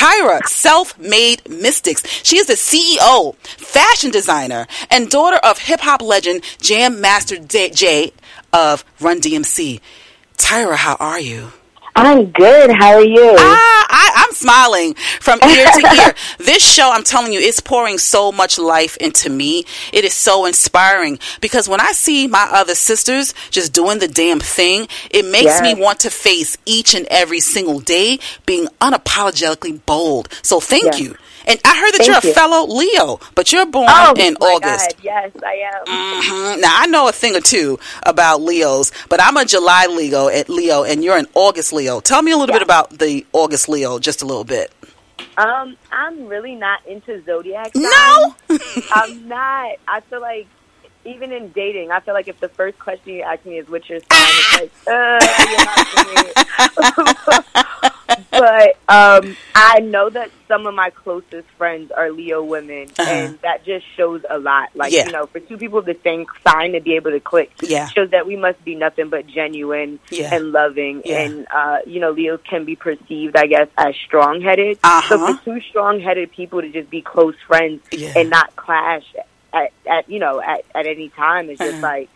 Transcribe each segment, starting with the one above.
Tyra, Self Made Myricks. She is the CEO, fashion designer, and daughter of hip hop legend Jam Master Jay of Run DMC. Tyra, how are you? I'm good. How are you? Ah, I, am smiling from ear to ear. this show, I'm telling you, is pouring so much life into me. It is so inspiring because when I see my other sisters just doing the damn thing, it makes yes. me want to face each and every single day being unapologetically bold. So thank yes. you. And I heard that Thank you're a you. fellow Leo, but you're born oh, in August. God. Yes, I am. Mm-hmm. Now I know a thing or two about Leos, but I'm a July Leo at Leo, and you're an August Leo. Tell me a little bit about the August Leo, just a little bit. Um, I'm really not into zodiac. Signs. No, I'm not. I feel like even in dating, I feel like if the first question you ask me is "What's your sign?" it's like, uh, you're not but um, I know that some of my closest friends are Leo women, uh-huh. and that just shows a lot. Like yeah. you know, for two people of the same sign to be able to click, yeah. shows that we must be nothing but genuine yeah. and loving. And uh, you know, Leos can be perceived, I guess, as strong headed. Uh-huh. So for two strong headed people to just be close friends and not clash at, at you know at, at any time is just uh-huh. like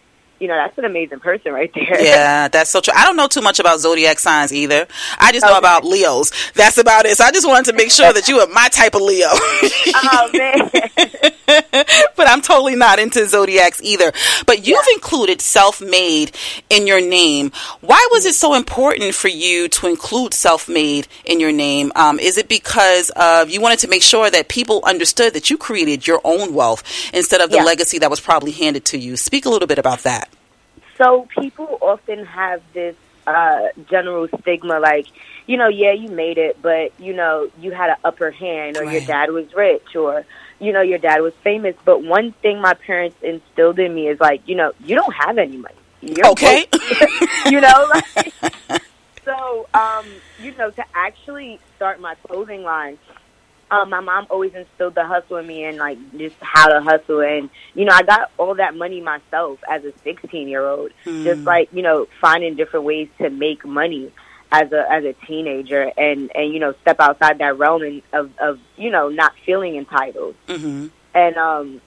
you know, that's an amazing person right there. Yeah, that's so true. I don't know too much about zodiac signs either. I just know okay. about Leos. That's about it. So I just wanted to make sure that you are my type of Leo. oh man. but I'm totally not into zodiacs either. But you've yeah. included self-made in your name. Why was it so important for you to include self-made in your name? Um, is it because of you wanted to make sure that people understood that you created your own wealth instead of the yeah. legacy that was probably handed to you? Speak a little bit about that. So people often have this uh, general stigma, like you know, yeah, you made it, but you know, you had an upper hand, or right. your dad was rich, or you know, your dad was famous. But one thing my parents instilled in me is like, you know, you don't have any money. You're okay. you know, like, so um, you know, to actually start my clothing line, um, my mom always instilled the hustle in me and like just how to hustle. And you know, I got all that money myself as a 16 year old, mm. just like you know, finding different ways to make money as a as a teenager, and and you know, step outside that realm and of of you know not feeling entitled. Mm-hmm. And um,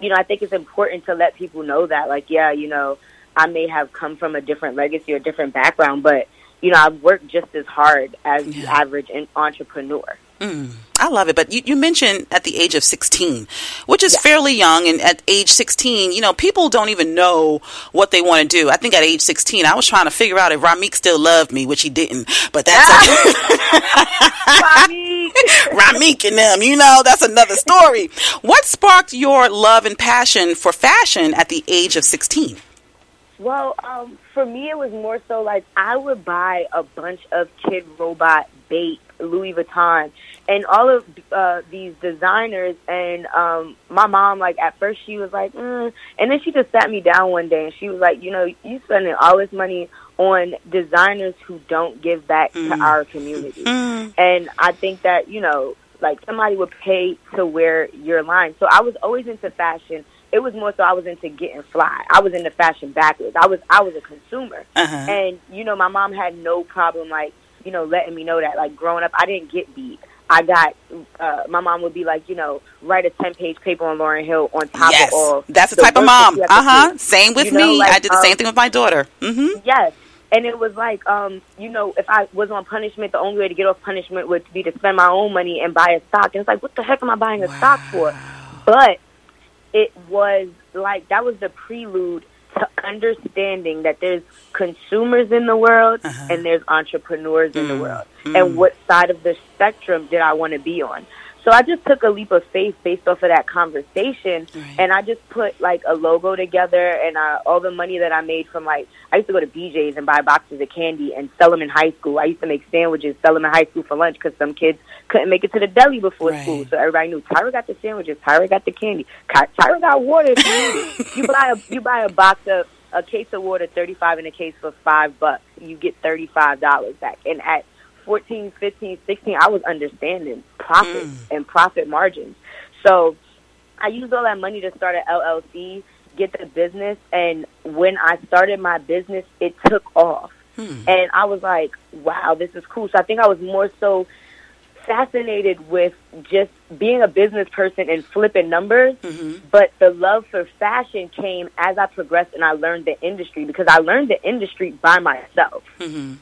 you know, I think it's important to let people know that, like, yeah, you know, I may have come from a different legacy or different background, but you know, I've worked just as hard as yeah. the average entrepreneur. Mm, I love it. But you, you, mentioned at the age of 16, which is yeah. fairly young. And at age 16, you know, people don't even know what they want to do. I think at age 16, I was trying to figure out if Ramik still loved me, which he didn't. But that's Ramik. Ramik and them, you know, that's another story. What sparked your love and passion for fashion at the age of 16? Well, um, for me, it was more so like I would buy a bunch of Kid Robot BAPE Louis Vuitton, and all of uh, these designers. And um, my mom, like at first, she was like, mm. and then she just sat me down one day, and she was like, you know, you spending all this money on designers who don't give back mm. to our community. Mm. And I think that you know, like somebody would pay to wear your line. So I was always into fashion it was more so I was into getting fly. I was into fashion backwards. I was I was a consumer, uh-huh. and you know my mom had no problem like you know, letting me know that like growing up, I didn't get beat. I got uh, my mom would be like, you know, write a ten page paper on Lauryn Hill on top yes, of all. That's the, the type of mom. Uh huh. Same with you know, me. Like, I did the um, same thing with my daughter. Mm-hmm. Yes, and it was like, um, you know, if I was on punishment, the only way to get off punishment would be to spend my own money and buy a stock. And it's like, what the heck am I buying a wow. stock for? But it was like that was the prelude understanding that there's consumers in the world uh-huh. and there's entrepreneurs mm. in the mm. world. Mm. And what side of the spectrum did I want to be on? So I just took a leap of faith based off of that conversation, right. and I just put like a logo together, and uh, all the money that I made from like I used to go to BJ's and buy boxes of candy and sell them in high school. I used to make sandwiches, sell them in high school for lunch because some kids couldn't make it to the deli before right. school, so everybody knew Tyra got the sandwiches, Tyra got the candy, Tyra got water. If you. You buy a you buy a box of a case of water, thirty five in a case for five bucks. You get thirty five dollars back, and at 14, 15, 16, I was understanding profit mm. and profit margins. So I used all that money to start an LLC, get the business, and when I started my business, it took off. Hmm. And I was like, wow, this is cool. So I think I was more so fascinated with just being a business person and flipping numbers. Mhm. But the love for fashion came as I progressed and I learned the industry because I learned the industry by myself. Mhm.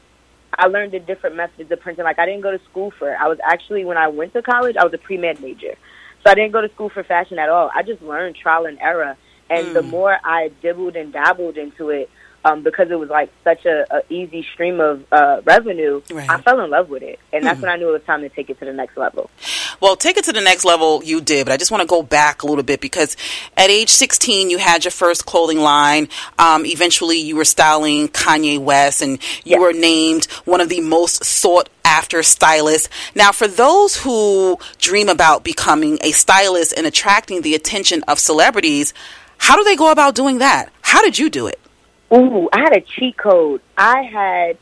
I learned the different methods of printing. Like I didn't go to school for it. I was actually when I went to college, I was a pre med major, so I didn't go to school for fashion at all. I just learned trial and error, and the Mm. more I dibbled and dabbled into it, um, because it was like such a, a easy stream of uh, revenue, Right. I fell in love with it, and that's Mhm. when I knew it was time to take it to the next level. Well, take it to the next level. You did, but I just want to go back a little bit because at age 16, you had your first clothing line. Um, eventually, you were styling Kanye West, and you Yes. were named one of the most sought after stylists. Now, for those who dream about becoming a stylist and attracting the attention of celebrities, how do they go about doing that? How did you do it? Ooh, I had a cheat code. I had,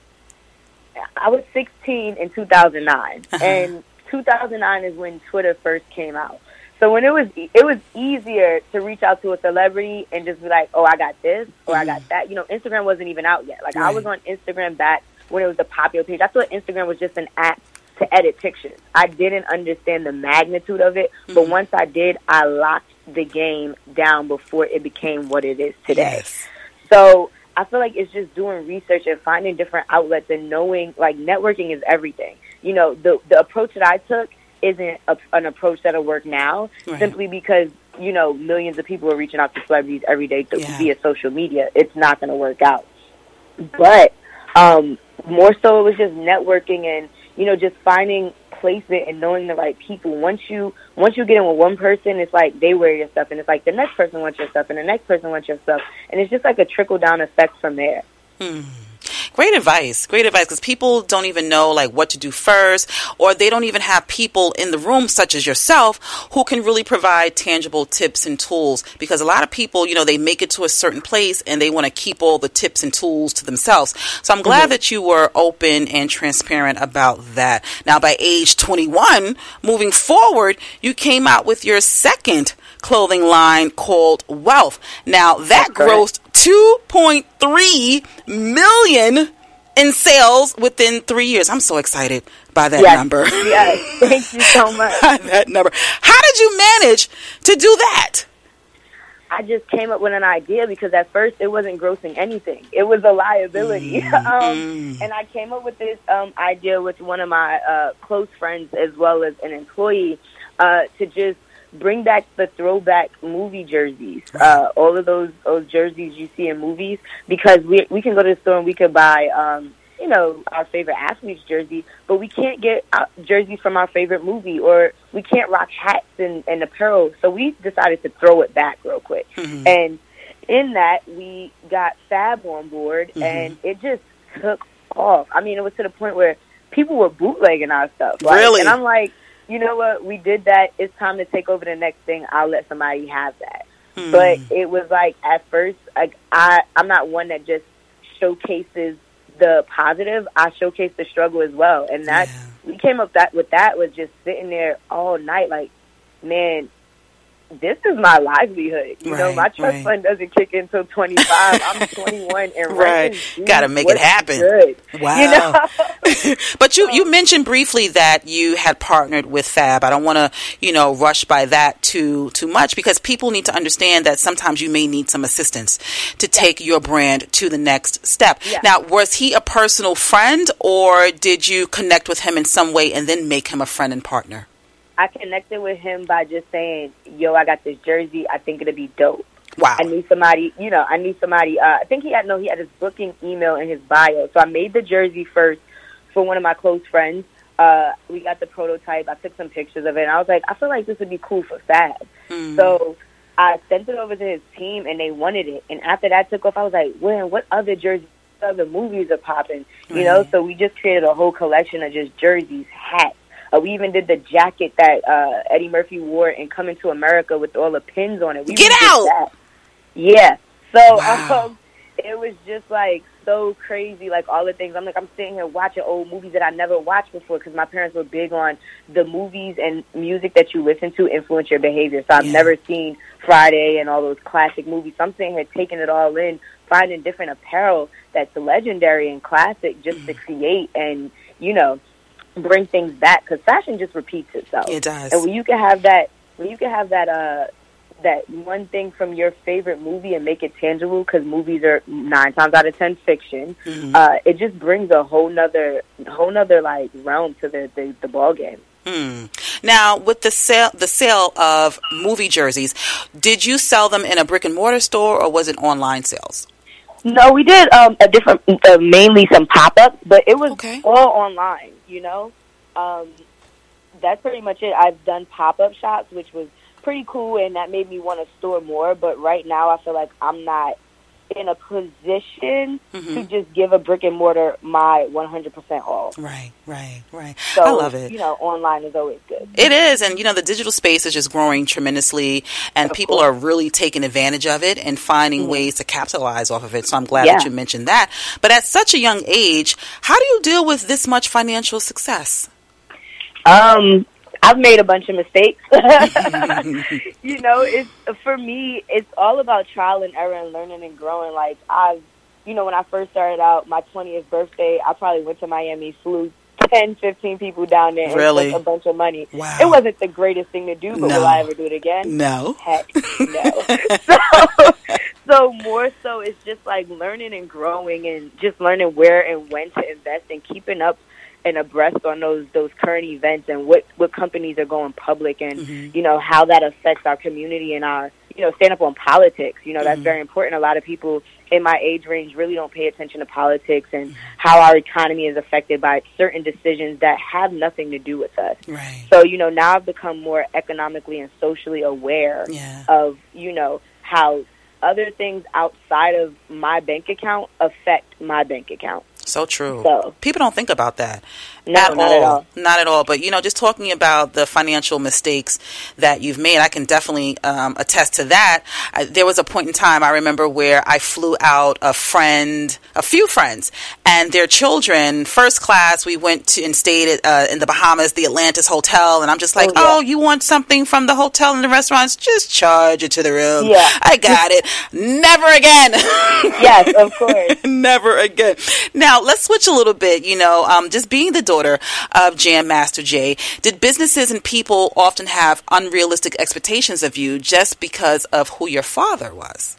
I was 16 in 2009, Uh-huh. and 2009 is when Twitter first came out. So when it was, it was easier to reach out to a celebrity and just be like, "Oh, I got this," or "I got mm-hmm. that." You know, Instagram wasn't even out yet. Like I was on Instagram back when it was a popular page. I thought Instagram was just an app to edit pictures. I didn't understand the magnitude of it, but mm-hmm. once I did, I locked the game down before it became what it is today. Yes. So I feel like it's just doing research and finding different outlets and knowing like networking is everything. You know, the the approach that I took isn't a, an approach that'll work now Right. simply because you know millions of people are reaching out to celebrities every day th- Yeah. via social media. It's not going to work out. But um, more so, it was just networking and you know just finding placement and knowing the right people. Once you once you get in with one person, it's like they wear your stuff, and it's like the next person wants your stuff, and the next person wants your stuff, and it's just like a trickle down effect from there. Hmm. Great advice. Great advice because people don't even know like what to do first or they don't even have people in the room such as yourself who can really provide tangible tips and tools because a lot of people, you know, they make it to a certain place and they want to keep all the tips and tools to themselves. So I'm glad mm-hmm. that you were open and transparent about that. Now by age 21, moving forward, you came out with your second clothing line called Wealth. Now that correct. grossed 2.3 million in sales within three years. I'm so excited by that yes. number. yes, thank you so much. By that number. How did you manage to do that? I just came up with an idea because at first it wasn't grossing anything. It was a liability. Mm, um, and I came up with this um, idea with one of my uh, close friends as well as an employee uh, to just bring back the throwback movie jerseys, uh, all of those those jerseys you see in movies, because we we can go to the store and we could buy. Um, you know, our favorite athlete's jersey, but we can't get uh, jerseys from our favorite movie or we can't rock hats and, and apparel. So we decided to throw it back real quick. Mhm. And in that, we got Fab on board Mhm. and it just took off. I mean, it was to the point where people were bootlegging our stuff. Like, Really? And I'm like, you know what? We did that. It's time to take over the next thing. I'll let somebody have that. Hmm. But it was like at first, like I, I'm not one that just showcases the positive. I showcase the struggle as well, and that Yeah. we came up that with that was just sitting there all night, like, man, this is my livelihood. You know, my trust right. fund doesn't kick in until 25. I'm 21, and Right. rent. Gotta make it happen. Good. Wow. You know. but you, you mentioned briefly that you had partnered with Fab. I don't want to, you know, rush by that too too much because people need to understand that sometimes you may need some assistance to take your brand to the next step. Yeah. Now, was he a personal friend or did you connect with him in some way and then make him a friend and partner? I connected with him by just saying, "Yo, I got this jersey. I think it'll be dope. Wow. I need somebody. You know, I need somebody. Uh, I think he had no. He had his booking email in his bio. So I made the jersey first for one of my close friends. Uh, we got the prototype. I took some pictures of it. And I was like, I feel like this would be cool for Fab. Mm. So I sent it over to his team, and they wanted it. And after that took off, I was like, well, what other jerseys, other movies are popping? You know, so we just created a whole collection of just jerseys, hats. Uh, we even did the jacket that uh, Eddie Murphy wore in Coming to America with all the pins on it. We Get out! that. Yeah. So Wow. um, it was just like so crazy, like all the things. I'm like, I'm sitting here watching old movies that I never watched before because my parents were big on the movies and music that you listen to influence your behavior. So I've Yeah. never seen Friday and all those classic movies. So I'm sitting here taking it all in, finding different apparel that's legendary and classic just to create and, you know, bring things back because fashion just repeats itself. It does. And when you can have that, when you can have that, uh, that one thing from your favorite movie and make it tangible because movies are nine times out of ten fiction. Mhm. Uh, it just brings a whole nother, whole nother like realm to the the, the ball game. Hmm. Now, with the sale, the sale of movie jerseys, did you sell them in a brick and mortar store or was it online sales? No, we did um, a different, uh, mainly some pop ups, but it was Okay. all online. You know, um, that's pretty much it. I've done pop up shops, which was pretty cool, and that made me want to store more. But right now, I feel like I'm not in a position to Mhm. just give a brick and mortar my 100% all. Right, right, right. So, I love it. You know, online is always good. It is, and you know, the digital space is just growing tremendously, and Of people course. are really taking advantage of it and finding Mhm. ways to capitalize off of it. So I'm glad Yeah. that you mentioned that. But at such a young age, how do you deal with this much financial success? Um, I've made a bunch of mistakes. you know, it's for me. It's all about trial and error and learning and growing. Like I've, you know, when I first started out, my twentieth birthday, I probably went to Miami, flew 10, 15 people down there, and Really? spent a bunch of money. Wow. It wasn't the greatest thing to do, but No. will I ever do it again? No. Heck no. so, so more so, it's just like learning and growing, and just learning where and when to invest, and keeping up and abreast on those those current events and what what companies are going public, and Mhm. you know how that affects our community and our you know stand up on politics. You know that's Mhm. very important. A lot of people in my age range really don't pay attention to politics and how our economy is affected by certain decisions that have nothing to do with us. Right. So, you know, now I've become more economically and socially aware Yeah. of, you know, how other things outside of my bank account affect my bank account. So true. So, People don't think about that. no, at not all. at all. Not at all. But you know, just talking about the financial mistakes that you've made, I can definitely um, attest to that. I, there was a point in time I remember where I flew out a friend, a few friends, and their children, first class. We went to and stayed at, uh, in the Bahamas, the Atlantis Hotel, and I'm just like, Oh, yeah. oh, you want something from the hotel and the restaurants? Just charge it to the room. Yeah. I got it. Never again. Yes, of course. Never again. Now let's switch a little bit. You know, um, just being the daughter of Jam Master Jay, did businesses and people often have unrealistic expectations of you just because of who your father was?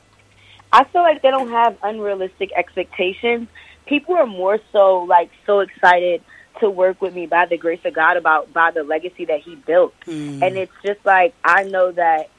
I feel like they don't have unrealistic expectations. People are more so like so excited to work with me by the grace of God about by the legacy that he built. Mm. And it's just like I know that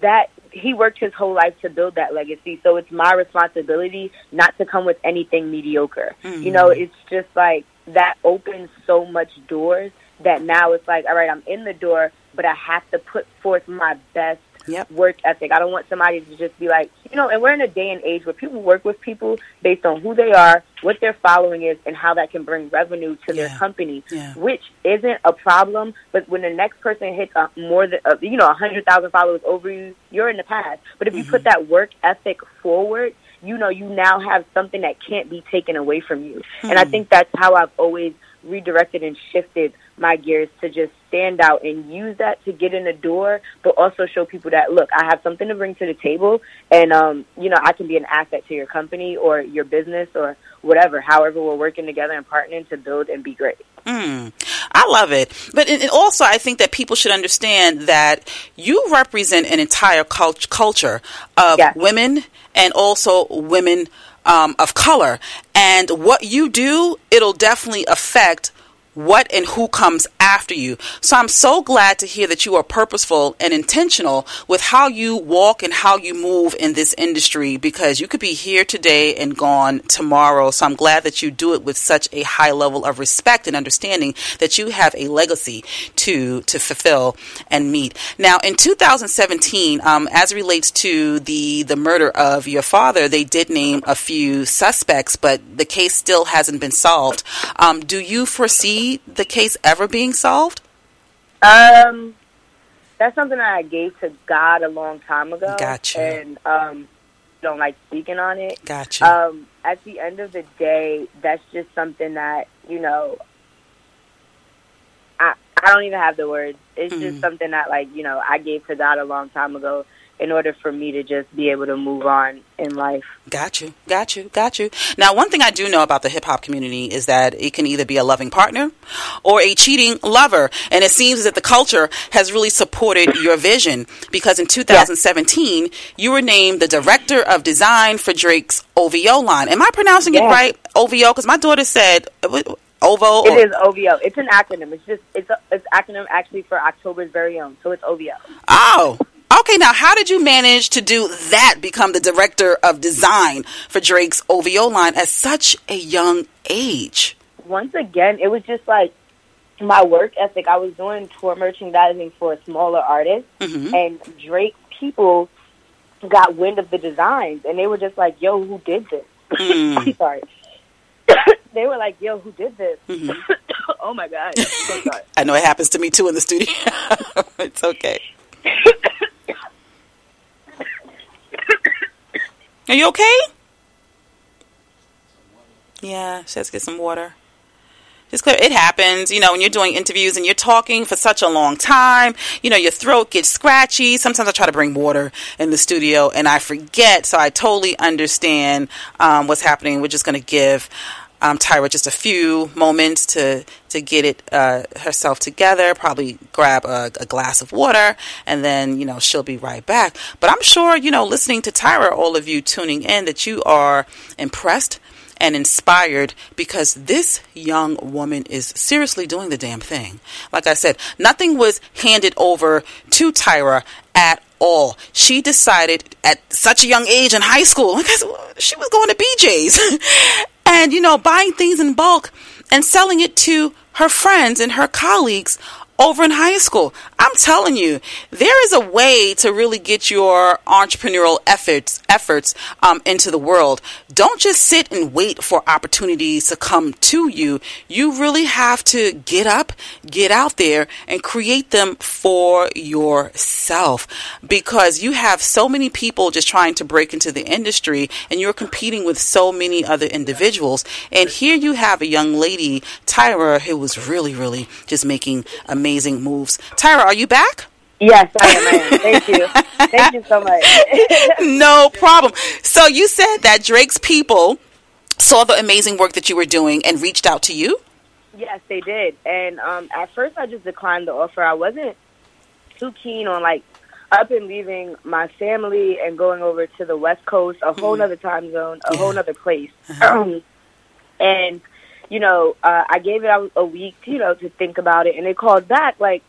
that he worked his whole life to build that legacy. So it's my responsibility not to come with anything mediocre. You know, mm-hmm. it's just like that opens so much doors that now it's like, all right, I'm in the door, but I have to put forth my best Yep. work ethic. I don't want somebody to just be like, you know, and we're in a day and age where people work with people based on who they are, what their following is, and how that can bring revenue to their company, Yeah. which isn't a problem. But when the next person hits uh, more than, uh, you know, a 100,000 followers over you, you're in the past. But if you put that work ethic forward, you know, you now have something that can't be taken away from you. And I think that's how I've always redirected and shifted my gears to just stand out and use that to get in the door, but also show people that look, I have something to bring to the table, and um, you know, I can be an asset to your company or your business or whatever. However, we're working together and partnering to build and be great. Mm, I love it. But and also, I think that people should understand that you represent an entire cult- culture of Yes. women and also women um, of color. And what you do, it'll definitely affect what and who comes after you. So I'm so glad to hear that you are purposeful and intentional with how you walk and how you move in this industry because you could be here today and gone tomorrow. So I'm glad that you do it with such a high level of respect and understanding that you have a legacy to to fulfill and meet. Now in 2017, um, as it relates to the the murder of your father, they did name a few suspects, but the case still hasn't been solved. Um, do you foresee the case ever being solved? Um, that's something that I gave to God a long time ago. Gotcha. And um, don't like speaking on it. Gotcha. Um, at the end of the day, that's just something that you know. I I don't even have the words. It's Mhm. just something that like you know I gave to God a long time ago, in order for me to just be able to move on in life. Got you, got you, got you. Now, one thing I do know about the hip hop community is that it can either be a loving partner or a cheating lover. And it seems that the culture has really supported your vision because in 2017, you were named the director of design for Drake's OVO line. Am I pronouncing it right? OVO? Because my daughter said. Uh, OVO. It is OVO. It's an acronym. It's just it's a, it's acronym actually for October's very own. So it's OVO. Oh, Okay, now how did you manage to do that? Become the director of design for Drake's OVO line at such a young age. Once again, it was just like my work ethic. I was doing tour merchandising for a smaller artists, mm-hmm. and Drake people got wind of the designs, and they were just like, "Yo, who did this?" Mm. I'm sorry. they were like, "Yo, who did this?" Mm-hmm. oh my god! So I know it happens to me too in the studio. it's okay. Are you okay? Yeah, she has to get some water. Just clear. It happens, you know, when you're doing interviews and you're talking for such a long time. You know, your throat gets scratchy. Sometimes I try to bring water in the studio and I forget. So I totally understand um, what's happening. We're just going to give um, Tyra just a few moments to to get it uh, herself together. Probably grab a, a, glass of water, and then you know she'll be right back. But I'm sure you know, listening to Tyra, all of you tuning in, that you are impressed and inspired because this young woman is seriously doing the damn thing. Like I said, nothing was handed over to Tyra at all. She decided at such a young age in high school, she was going to BJ's and, you know, buying things in bulk and selling it to her friends and her colleagues over in high school. I'm telling you, there is a way to really get your entrepreneurial efforts efforts um, into the world. Don't just sit and wait for opportunities to come to you. You really have to get up, get out there, and create them for yourself because you have so many people just trying to break into the industry and you're competing with so many other individuals. And here you have a young lady, Tyra, who was really, really just making a amazing moves. Tyra, are you back? Yes, I am. Thank you. Thank you so much. no problem. So you said that Drake's people saw the amazing work that you were doing and reached out to you? Yes, they did. And um, at first, I just declined the offer. I wasn't too keen on like up and leaving my family and going over to the West Coast, a whole mm-hmm. other time zone, a yeah. whole other place. Uh-huh. And you know, uh, I gave it a, a week, you know, to think about it, and they called back like,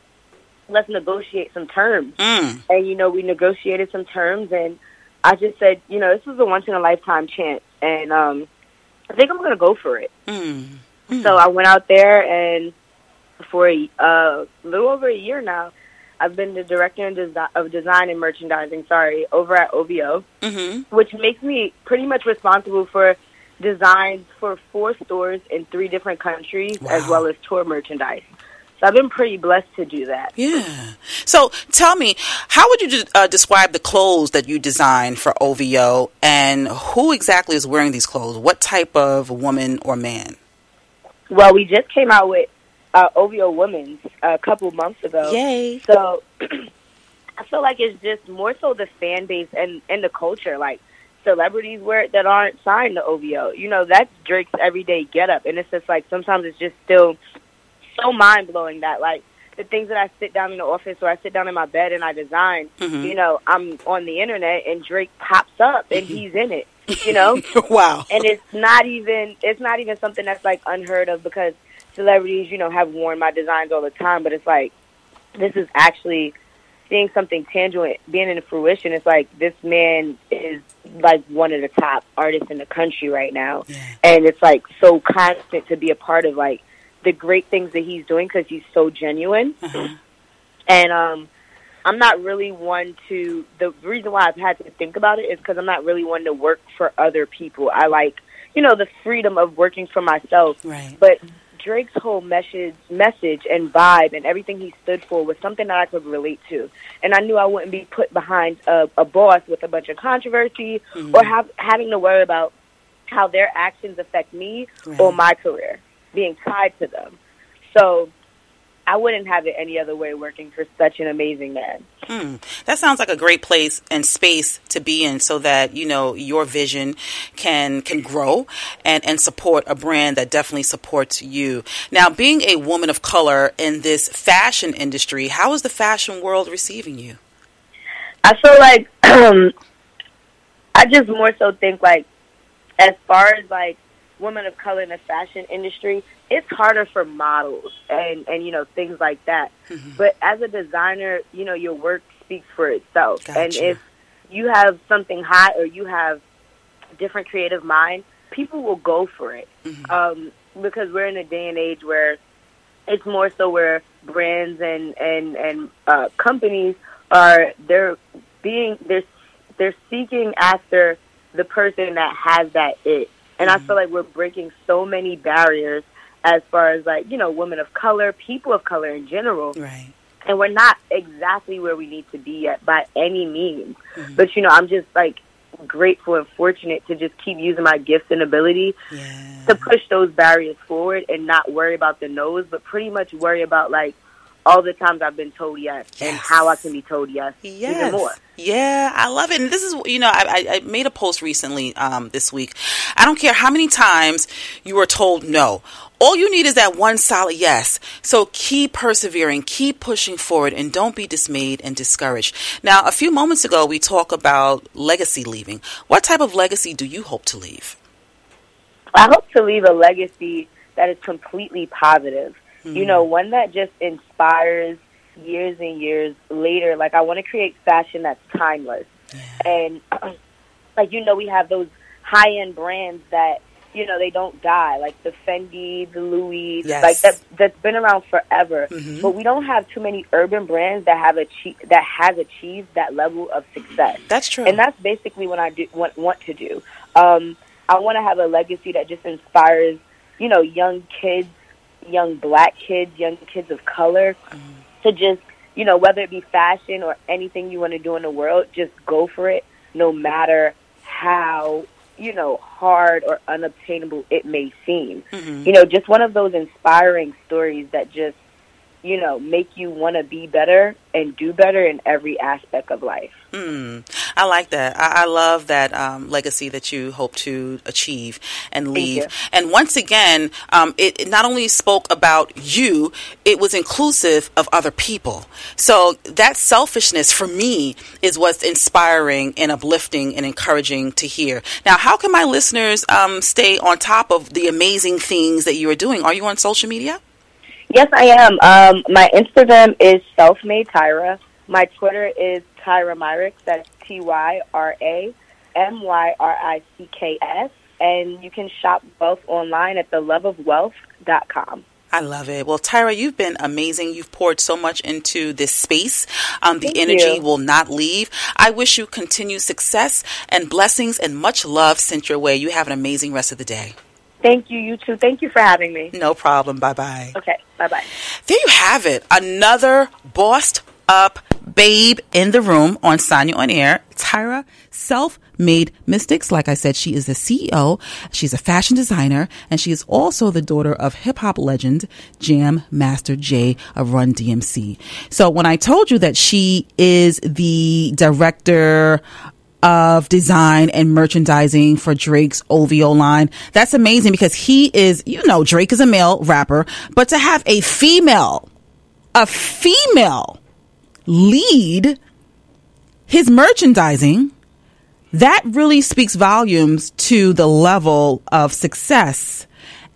let's negotiate some terms. Mm. And you know, we negotiated some terms, and I just said, you know, this is a once in a lifetime chance, and um, I think I'm gonna go for it. Mm. Mm. So I went out there, and for a uh, little over a year now, I've been the director of design and merchandising. Sorry, over at OVO, mm-hmm. which makes me pretty much responsible for designs for four stores in three different countries, wow. as well as tour merchandise. So I've been pretty blessed to do that. Yeah. So tell me, how would you uh, describe the clothes that you design for OVO, and who exactly is wearing these clothes? What type of woman or man? Well, we just came out with uh, OVO Women's a couple months ago. Yay! So I feel like it's just more so the fan base and and the culture, like celebrities wear it that aren't signed to OVO. You know, that's Drake's everyday getup, and it's just like sometimes it's just still so mind blowing that like the things that I sit down in the office or I sit down in my bed and I design. Mm-hmm. You know, I'm on the internet and Drake pops up and he's in it. You know, wow. And it's not even it's not even something that's like unheard of because celebrities, you know, have worn my designs all the time, but it's like this is actually seeing something tangible being in fruition. It's like this man is like one of the top artists in the country right now, yeah. and it's like so constant to be a part of like the great things that he's doing because he's so genuine. Uh-huh. And um, I'm not really one to. The reason why I've had to think about it is because I'm not really one to work for other people. I like you know the freedom of working for myself, right. but Drake's whole message, message and vibe and everything he stood for was something that I could relate to, and I knew I wouldn't be put behind a, a boss with a bunch of controversy mm-hmm. or have, having to worry about how their actions affect me right. or my career being tied to them. So I wouldn't have it any other way working for such an amazing man. Hmm. That sounds like a great place and space to be in so that, you know, your vision can can grow and, and support a brand that definitely supports you. Now, being a woman of color in this fashion industry, how is the fashion world receiving you? I feel like um, I just more so think like as far as like women of color in the fashion industry, it's harder for models and and you know things like that. Mm-hmm. But as a designer, you know your work speaks for itself. Gotcha. And if you have something hot or you have a different creative mind, people will go for it. Mm-hmm. Um, because we're in a day and age where it's more so where brands and and and uh, companies are they're being they're they're seeking after the person that has that it. And mm-hmm. I feel like we're breaking so many barriers as far as like, you know, women of color, people of color in general. Right. And we're not exactly where we need to be yet by any means. Mm-hmm. But, you know, I'm just like grateful and fortunate to just keep using my gifts and ability yeah. to push those barriers forward and not worry about the no's, but pretty much worry about like all the times I've been told yes, yes. and how I can be told yes, yes, even more. Yeah, I love it. And this is, you know, I, I made a post recently um, this week. I don't care how many times you are told no. All you need is that one solid yes. So keep persevering, keep pushing forward, and don't be dismayed and discouraged. Now, a few moments ago, we talked about legacy leaving. What type of legacy do you hope to leave? I hope to leave a legacy that is completely positive Mm-hmm. You know, one that just inspires years and years later. Like I want to create fashion that's timeless. Yeah. And like you know, we have those high end brands that you know they don't die, like the Fendi, the Louis, yes. like that that's been around forever. Mm-hmm. But we don't have too many urban brands that have achieved that has achieved that level of success. That's true, and that's basically what I do want want to do. Um, I want to have a legacy that just inspires, you know, young kids young black kids, young kids of color, mm-hmm. to just, you know, whether it be fashion or anything you want to do in the world, just go for it, no matter how, you know, hard or unobtainable it may seem. Mm-hmm. You know, just one of those inspiring stories that just you know, make you want to be better and do better in every aspect of life. Mm, I like that. I, I love that um, legacy that you hope to achieve and leave. And once again, um, it, it, not only spoke about you, it was inclusive of other people. So that selfishness for me is what's inspiring and uplifting and encouraging to hear. Now, how can my listeners um, stay on top of the amazing things that you are doing? Are you on social media? Yes, I am. Um, my Instagram is selfmade Tyra. My Twitter is Tyra Myricks. That's T Y R A M Y R I C K S. And you can shop both online at theloveofwealth.com. I love it. Well, Tyra, you've been amazing. You've poured so much into this space. Um, the Thank energy you. will not leave. I wish you continued success and blessings and much love sent your way. You have an amazing rest of the day. Thank you, you too. Thank you for having me. No problem. Bye bye. Okay. Bye bye. There you have it. Another bossed up babe in the room on Sonya on Air. Tyra Self Made Myricks. Like I said, she is the CEO. She's a fashion designer and she is also the daughter of hip hop legend Jam Master Jay of Run DMC. So when I told you that she is the director of design and merchandising for Drake's OVO line. That's amazing because he is, you know, Drake is a male rapper, but to have a female, a female lead his merchandising, that really speaks volumes to the level of success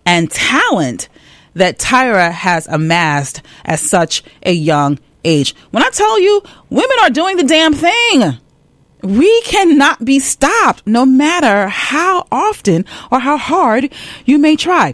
and talent that Tyra has amassed at such a young age. When I tell you, women are doing the damn thing. We cannot be stopped no matter how often or how hard you may try.